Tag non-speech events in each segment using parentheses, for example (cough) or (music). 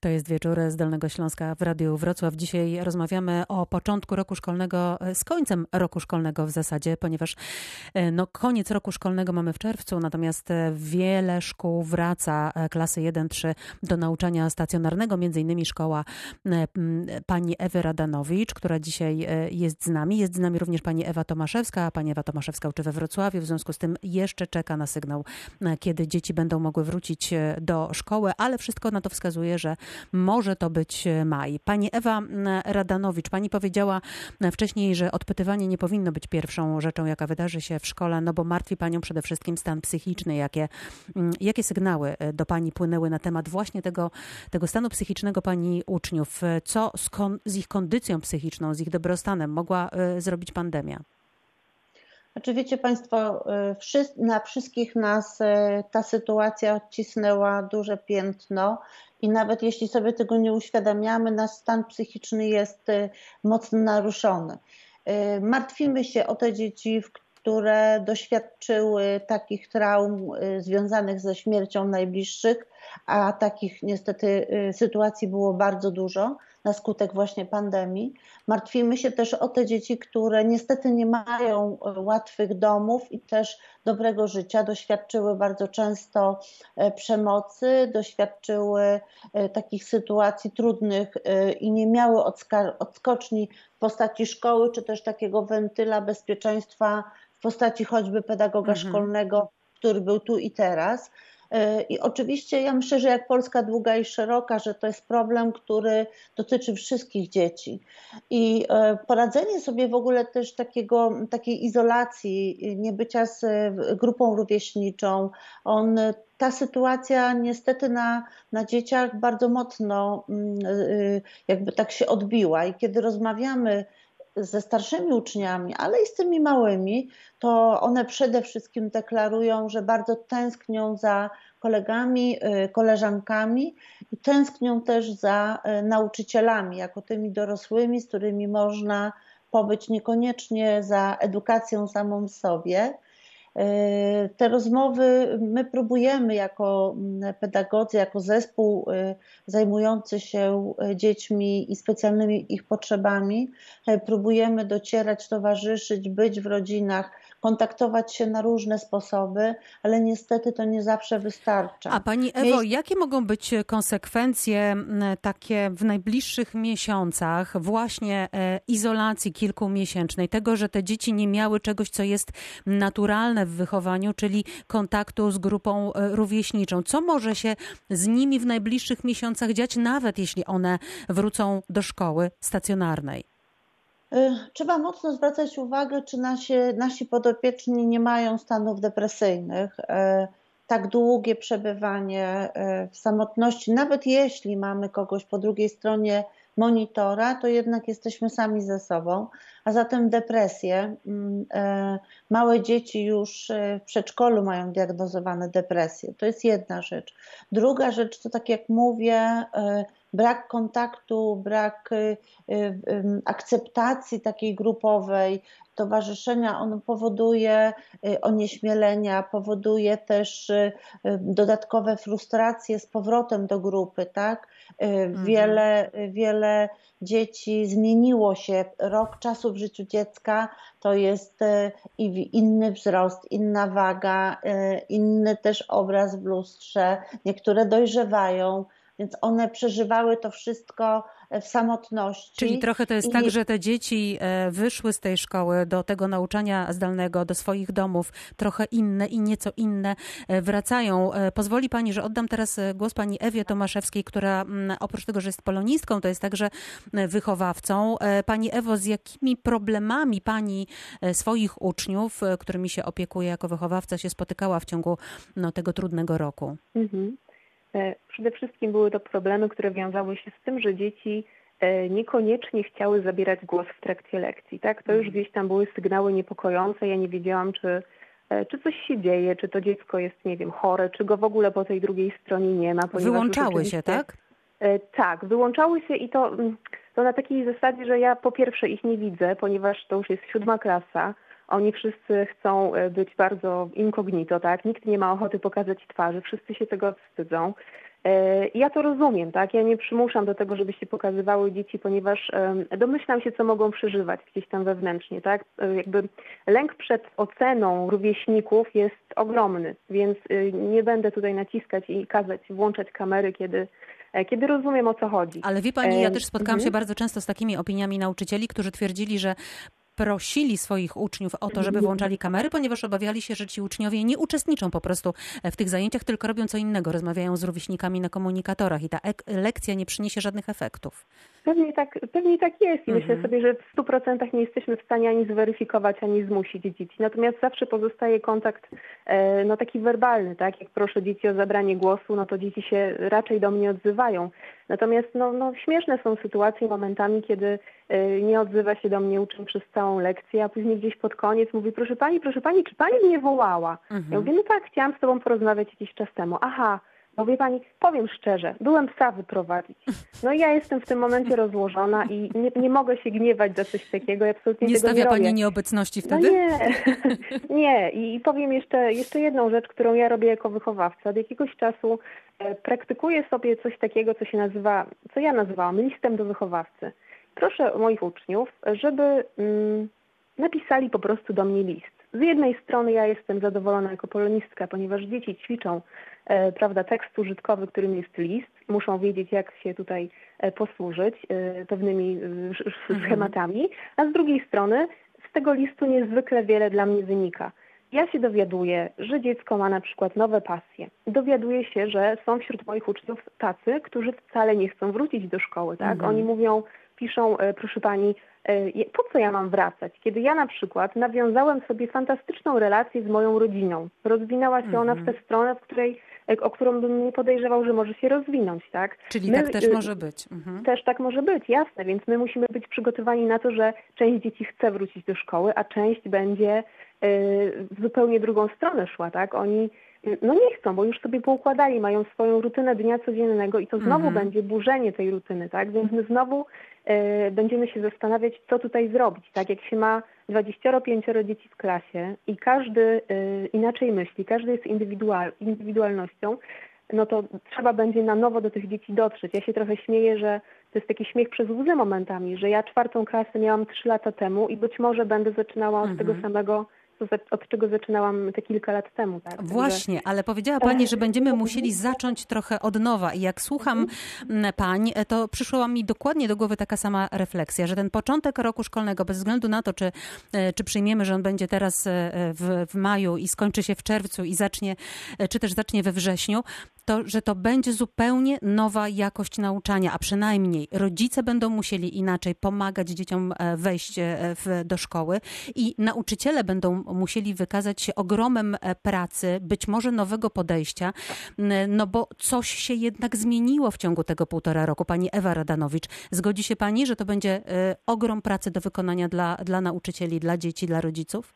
To jest wieczór z Dolnego Śląska w Radiu Wrocław. Dzisiaj rozmawiamy o początku roku szkolnego, z końcem roku szkolnego w zasadzie, ponieważ e, no, koniec roku szkolnego mamy w czerwcu, natomiast e, wiele szkół wraca e, klasy 1-3 do nauczania stacjonarnego, między innymi szkoła pani Ewy Radanowicz, która dzisiaj jest z nami. Jest z nami również pani Ewa Tomaszewska. Pani Ewa Tomaszewska uczy we Wrocławiu, w związku z tym jeszcze czeka na sygnał, kiedy dzieci będą mogły wrócić do szkoły, ale wszystko na to wskazuje, że może to być e, maj. Pani Ewa Radanowicz, pani powiedziała e, wcześniej, że odpytywanie nie powinno być pierwszą rzeczą, jaka wydarzy się w szkole, no bo martwi panią przede wszystkim stan psychiczny. Jakie, jakie sygnały e, do pani płynęły na temat właśnie tego, tego stanu psychicznego pani uczniów? Co z, kon, z ich kondycją psychiczną, z ich dobrostanem mogła zrobić pandemia? Znaczy wiecie Państwo, na wszystkich nas ta sytuacja odcisnęła duże piętno i nawet jeśli sobie tego nie uświadamiamy, nasz stan psychiczny jest y, mocno naruszony. Y, martwimy się o te dzieci, które doświadczyły takich traum y, związanych ze śmiercią najbliższych, a takich niestety sytuacji było bardzo dużo na skutek właśnie pandemii. Martwimy się też o te dzieci, które niestety nie mają e, łatwych domów i też dobrego życia, doświadczyły bardzo często e, przemocy, doświadczyły takich sytuacji trudnych i nie miały odskoczni w postaci szkoły, czy też takiego wentyla bezpieczeństwa w postaci choćby pedagoga mhm. szkolnego, który był tu i teraz. I oczywiście ja myślę, że jak Polska długa i szeroka, że to jest problem, który dotyczy wszystkich dzieci. I e, poradzenie sobie w ogóle też takiego, takiej izolacji, niebycia z grupą rówieśniczą, on ta sytuacja niestety na, na dzieciach bardzo mocno mm, e, jakby tak się odbiła. I kiedy rozmawiamy ze starszymi uczniami, ale i z tymi małymi, to one przede wszystkim deklarują, że bardzo tęsknią za kolegami, y, koleżankami i tęsknią też za y, nauczycielami, jako tymi dorosłymi, z którymi można pobyć niekoniecznie za edukacją samą w sobie. Y, te rozmowy my próbujemy jako mm, pedagodzy, jako zespół zajmujący się dziećmi i specjalnymi ich potrzebami, próbujemy docierać, towarzyszyć, być w rodzinach, kontaktować się na różne sposoby, ale niestety to nie zawsze wystarcza. A pani Ewo, jakie mogą być konsekwencje takie w najbliższych miesiącach właśnie e, izolacji kilkumiesięcznej, tego, że te dzieci nie miały czegoś, co jest naturalne w wychowaniu, czyli kontaktu z grupą e, rówieśniczą? Co może się z nimi w najbliższych miesiącach dziać, nawet jeśli one wrócą do szkoły stacjonarnej? Y, trzeba mocno zwracać uwagę, czy nasi, nasi podopieczni nie mają stanów depresyjnych. Y, tak długie przebywanie y, w samotności, nawet jeśli mamy kogoś po drugiej stronie monitora, to jednak jesteśmy sami ze sobą. A zatem depresje. Mm, małe dzieci już w przedszkolu mają diagnozowane depresje. To jest jedna rzecz. Druga rzecz to, tak jak mówię, brak kontaktu, brak y, y, akceptacji takiej grupowej, towarzyszenia, on powoduje y, onieśmielenia, powoduje też dodatkowe frustracje z powrotem do grupy, tak? Mhm. Wiele, wiele dzieci zmieniło się. Rok czasu w życiu dziecka to jest inny wzrost, inna waga, inny też obraz w lustrze. Niektóre dojrzewają, więc one przeżywały to wszystko w samotności. Czyli trochę to jest I... tak, że te dzieci e, wyszły z tej szkoły do tego nauczania zdalnego, do swoich domów, trochę inne i nieco inne e, wracają. E, pozwoli Pani, że oddam teraz głos Pani Ewie Tomaszewskiej, która mm, oprócz tego, że jest polonistką, to jest także wychowawcą. Pani Ewo, z jakimi problemami Pani swoich uczniów, którymi się opiekuje jako wychowawca, się spotykała w ciągu no, tego trudnego roku? Mhm. E, przede wszystkim były to problemy, które wiązały się z tym, że dzieci e, niekoniecznie chciały zabierać głos w trakcie lekcji. Tak? To już mhm. gdzieś tam były sygnały niepokojące. Ja nie wiedziałam, czy, e, czy coś się dzieje, czy to dziecko jest, nie wiem, chore, czy go w ogóle po tej drugiej stronie nie ma. Wyłączały się, tak? Tak, wyłączały się i to, mm, to na takiej zasadzie, że ja po pierwsze ich nie widzę, ponieważ to już jest siódma klasa. Oni wszyscy chcą e, być bardzo incognito, tak? Nikt nie ma ochoty pokazać twarzy, wszyscy się tego wstydzą. E, ja to rozumiem, tak? Ja nie przymuszam do tego, żeby się pokazywały dzieci, ponieważ domyślam się, co mogą przeżywać gdzieś tam wewnętrznie, tak? E, jakby lęk przed oceną rówieśników jest ogromny, więc nie będę tutaj naciskać i kazać włączać kamery, kiedy kiedy rozumiem o co chodzi. Ale wie pani, ja też spotkałam się mhm. bardzo często z takimi opiniami nauczycieli, którzy twierdzili, że prosili swoich uczniów o to, żeby włączali kamery, ponieważ obawiali się, że ci uczniowie nie uczestniczą po prostu w tych zajęciach, tylko robią co innego, rozmawiają z rówieśnikami na komunikatorach i ta lekcja nie przyniesie żadnych efektów. Pewnie tak, pewnie tak jest i mhm. myślę sobie, że w 100% nie jesteśmy w stanie ani zweryfikować, ani zmusić dzieci. Natomiast zawsze pozostaje kontakt e, no, taki werbalny, tak? Jak proszę dzieci o zabranie głosu, no to dzieci się raczej do mnie odzywają. Natomiast no, no, śmieszne są sytuacje momentami, kiedy e, nie odzywa się do mnie uczeń przez całą lekcję, a później gdzieś pod koniec mówi, proszę pani, proszę pani, czy pani mnie wołała? Mhm. Ja mówię, no tak, chciałam z tobą porozmawiać jakiś czas temu. Aha, bo wie pani, powiem szczerze, byłem psa wyprowadzić. No i ja jestem w tym momencie rozłożona i nie, nie mogę się gniewać za coś takiego. absolutnie nie tego stawia nie pani robię. nieobecności no wtedy? No nie, (laughs) nie. I powiem jeszcze, jeszcze jedną rzecz, którą ja robię jako wychowawca. Od jakiegoś czasu e, praktykuję sobie coś takiego, co się nazywa, co ja nazywałam listem do wychowawcy. Proszę moich uczniów, żeby mm, napisali po prostu do mnie list. Z jednej strony ja jestem zadowolona jako polonistka, ponieważ dzieci ćwiczą e, prawda, tekst użytkowy, którym jest list, muszą wiedzieć, jak się tutaj e, posłużyć e, pewnymi mhm. schematami, a z drugiej strony z tego listu niezwykle wiele dla mnie wynika. Ja się dowiaduję, że dziecko ma na przykład nowe pasje. Dowiaduję się, że są wśród moich uczniów tacy, którzy wcale nie chcą wrócić do szkoły. Tak? Mhm. Oni mówią, piszą, proszę pani, E, po co ja mam wracać? Kiedy ja na przykład nawiązałem sobie fantastyczną relację z moją rodziną, rozwinęła się mhm. ona w tę stronę, w której e, o którą bym nie podejrzewał, że może się rozwinąć, tak? Czyli my, tak też może być. Mhm. Też tak może być, jasne, więc my musimy być przygotowani na to, że część dzieci chce wrócić do szkoły, a część będzie w zupełnie drugą stronę szła, tak? Oni no nie chcą, bo już sobie poukładali, mają swoją rutynę dnia codziennego i to znowu mhm. będzie burzenie tej rutyny, tak? Więc my znowu y, będziemy się zastanawiać, co tutaj zrobić, tak? Jak się ma 25 dzieci w klasie i każdy y, inaczej myśli, każdy jest indywidual, indywidualnością, no to trzeba będzie na nowo do tych dzieci dotrzeć. Ja się trochę śmieję, że to jest taki śmiech przez łzy momentami, że ja czwartą klasę miałam 3 lata temu i być może będę zaczynała od tego mhm. Samego od czego zaczynałam te kilka lat temu. Tak? Właśnie, Także... ale powiedziała Pani, że będziemy musieli zacząć trochę od nowa. I jak słucham mhm. Pań, to przyszła mi dokładnie do głowy taka sama refleksja, że ten początek roku szkolnego, bez względu na to, czy, e, czy przyjmiemy, że on będzie teraz e, w, w maju i skończy się w czerwcu i zacznie, e, czy też zacznie we wrześniu, to, że to będzie zupełnie nowa jakość nauczania, a przynajmniej rodzice będą musieli inaczej pomagać dzieciom wejść w, do szkoły i nauczyciele będą musieli wykazać się ogromem e, pracy, być może nowego podejścia, no bo coś się jednak zmieniło w ciągu tego półtora roku. Pani Ewa Radanowicz, zgodzi się Pani, że to będzie e, ogrom pracy do wykonania dla, dla nauczycieli, dla dzieci, dla rodziców?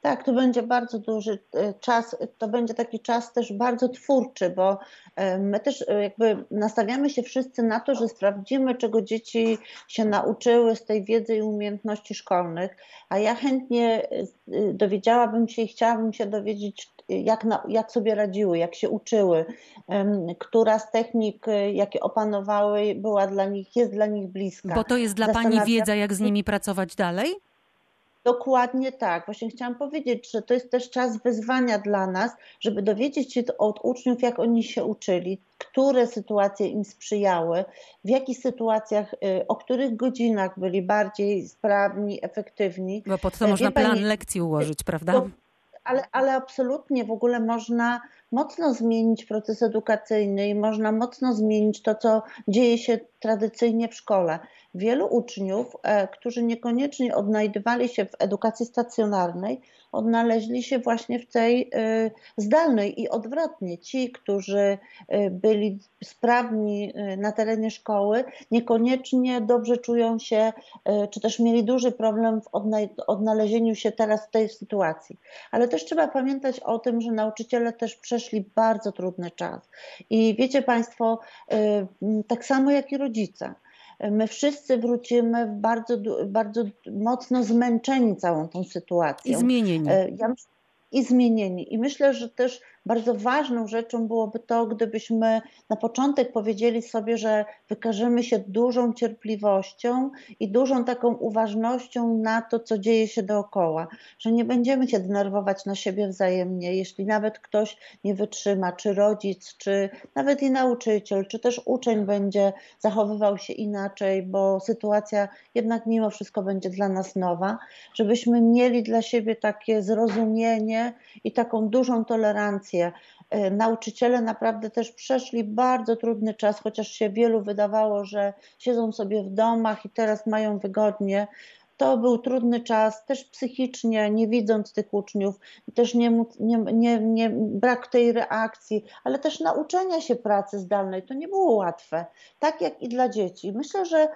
Tak, to będzie bardzo duży e, czas, to będzie taki czas też bardzo twórczy, bo e, my też e, jakby nastawiamy się wszyscy na to, że sprawdzimy, czego dzieci się nauczyły z tej wiedzy i umiejętności szkolnych, a ja chętnie dowiedziałabym się i chciałabym się dowiedzieć, jak, na, jak sobie radziły, jak się uczyły, która z technik, jakie opanowały, była dla nich, jest dla nich bliska. Bo to jest dla Pani wiedza, jak z nimi pracować dalej? Dokładnie tak. Właśnie chciałam powiedzieć, że to jest też czas wyzwania dla nas, żeby dowiedzieć się od uczniów, jak oni się uczyli, które sytuacje im sprzyjały, w jakich sytuacjach, y, o których godzinach byli bardziej sprawni, efektywni. Bo pod to można plan pani, lekcji ułożyć, prawda? To, ale, ale absolutnie w ogóle można mocno zmienić proces edukacyjny i można mocno zmienić to, co dzieje się tradycyjnie w szkole. Wielu uczniów, e, którzy niekoniecznie odnajdywali się w edukacji stacjonarnej, odnaleźli się właśnie w tej y, zdalnej i odwrotnie. Ci, którzy y, byli sprawni y, na terenie szkoły, niekoniecznie dobrze czują się, czy też mieli duży problem w odnalezieniu się teraz w tej sytuacji. Ale też trzeba pamiętać o tym, że nauczyciele też przeszli bardzo trudny czas. I wiecie Państwo, tak samo jak i rodzice my wszyscy wrócimy bardzo, bardzo mocno zmęczeni całą tą sytuacją. I zmienieni. Ja, I zmienieni. I myślę, że też bardzo ważną rzeczą byłoby to, gdybyśmy na początek powiedzieli sobie, że wykażemy się dużą cierpliwością i dużą taką uważnością na to, co dzieje się dookoła, że nie będziemy się denerwować na siebie wzajemnie, jeśli nawet ktoś nie wytrzyma, czy rodzic, czy nawet i nauczyciel, czy też uczeń będzie zachowywał się inaczej, bo sytuacja jednak mimo wszystko będzie dla nas nowa, żebyśmy mieli dla siebie takie zrozumienie i taką dużą tolerancję. E, nauczyciele naprawdę też przeszli bardzo trudny czas, chociaż się wielu wydawało, że siedzą sobie w domach i teraz mają wygodnie. To był trudny czas, też psychicznie, nie widząc tych uczniów, też nie, nie, nie, nie, brak tej reakcji, ale też nauczenia się pracy zdalnej. To nie było łatwe, tak jak i dla dzieci. Myślę, że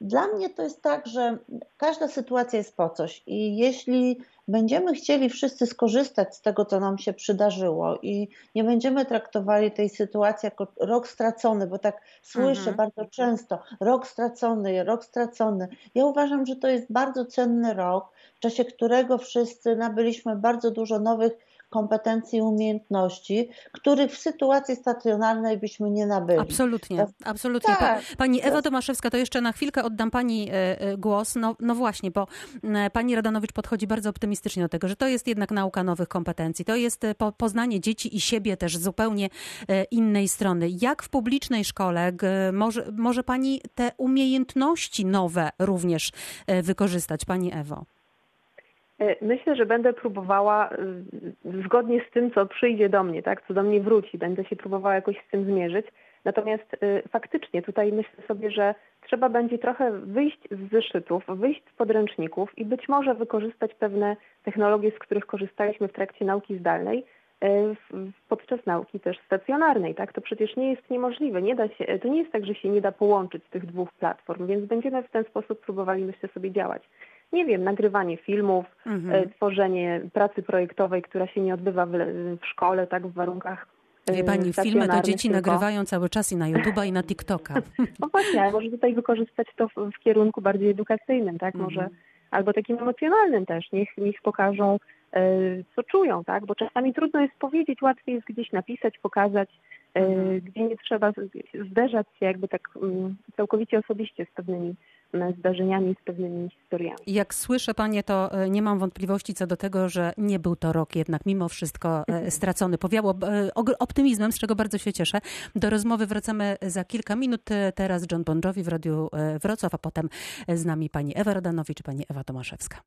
dla mnie to jest tak, że każda sytuacja jest po coś i jeśli będziemy chcieli wszyscy skorzystać z tego, co nam się przydarzyło i nie będziemy traktowali tej sytuacji jako rok stracony, bo tak słyszę mhm. bardzo często, rok stracony, rok stracony. Ja uważam, że to jest bardzo cenny rok, w czasie którego wszyscy nabyliśmy bardzo dużo nowych kompetencji i umiejętności, których w sytuacji stacjonarnej byśmy nie nabyli. Absolutnie, absolutnie. Tak, pani Ewa Tomaszewska, to jeszcze na chwilkę oddam Pani e, e, głos. No, no właśnie, bo Pani Radanowicz podchodzi bardzo optymistycznie do tego, że to jest jednak nauka nowych kompetencji. To jest e, poznanie dzieci i siebie też zupełnie innej strony. Jak w publicznej szkole może, może Pani te umiejętności nowe również wykorzystać, Pani Ewo? E, myślę, że będę próbowała e, zgodnie z tym, co przyjdzie do mnie, tak, co do mnie wróci, będę się próbowała jakoś z tym zmierzyć. Natomiast e, faktycznie tutaj myślę sobie, że trzeba będzie trochę wyjść z zeszytów, wyjść z podręczników i być może wykorzystać pewne technologie, z których korzystaliśmy w trakcie nauki zdalnej, podczas nauki też stacjonarnej, tak? To przecież nie jest niemożliwe. Nie da się, to nie jest tak, że się nie da połączyć tych dwóch platform, więc będziemy w ten sposób próbowali, myślę, sobie działać nie wiem, nagrywanie filmów, mhm. E, tworzenie pracy projektowej, która się nie odbywa w, w szkole, tak, w warunkach Wie e, pani, filmy to dzieci tylko. nagrywają cały czas i na YouTube'a i na TikToka. (laughs) No właśnie, ale może tutaj wykorzystać to w, w kierunku bardziej edukacyjnym, tak? Może mhm. albo takim emocjonalnym też. Niech, niech pokażą, e, co czują, tak? Bo czasami trudno jest powiedzieć, łatwiej jest gdzieś napisać, pokazać, e, mhm. gdzie nie trzeba zderzać się jakby tak um, całkowicie osobiście z pewnymi zdarzeniami, z pewnymi historiami. Jak słyszę Panie, to e, nie mam wątpliwości co do tego, że nie był to rok jednak mimo wszystko e, stracony. Powiało e, optymizmem, z czego bardzo się cieszę. Do rozmowy wracamy za kilka minut. Teraz John Bon Jovi w Radiu Wrocław, a potem z nami Pani Ewa Rodanowicz i Pani Ewa Tomaszewska.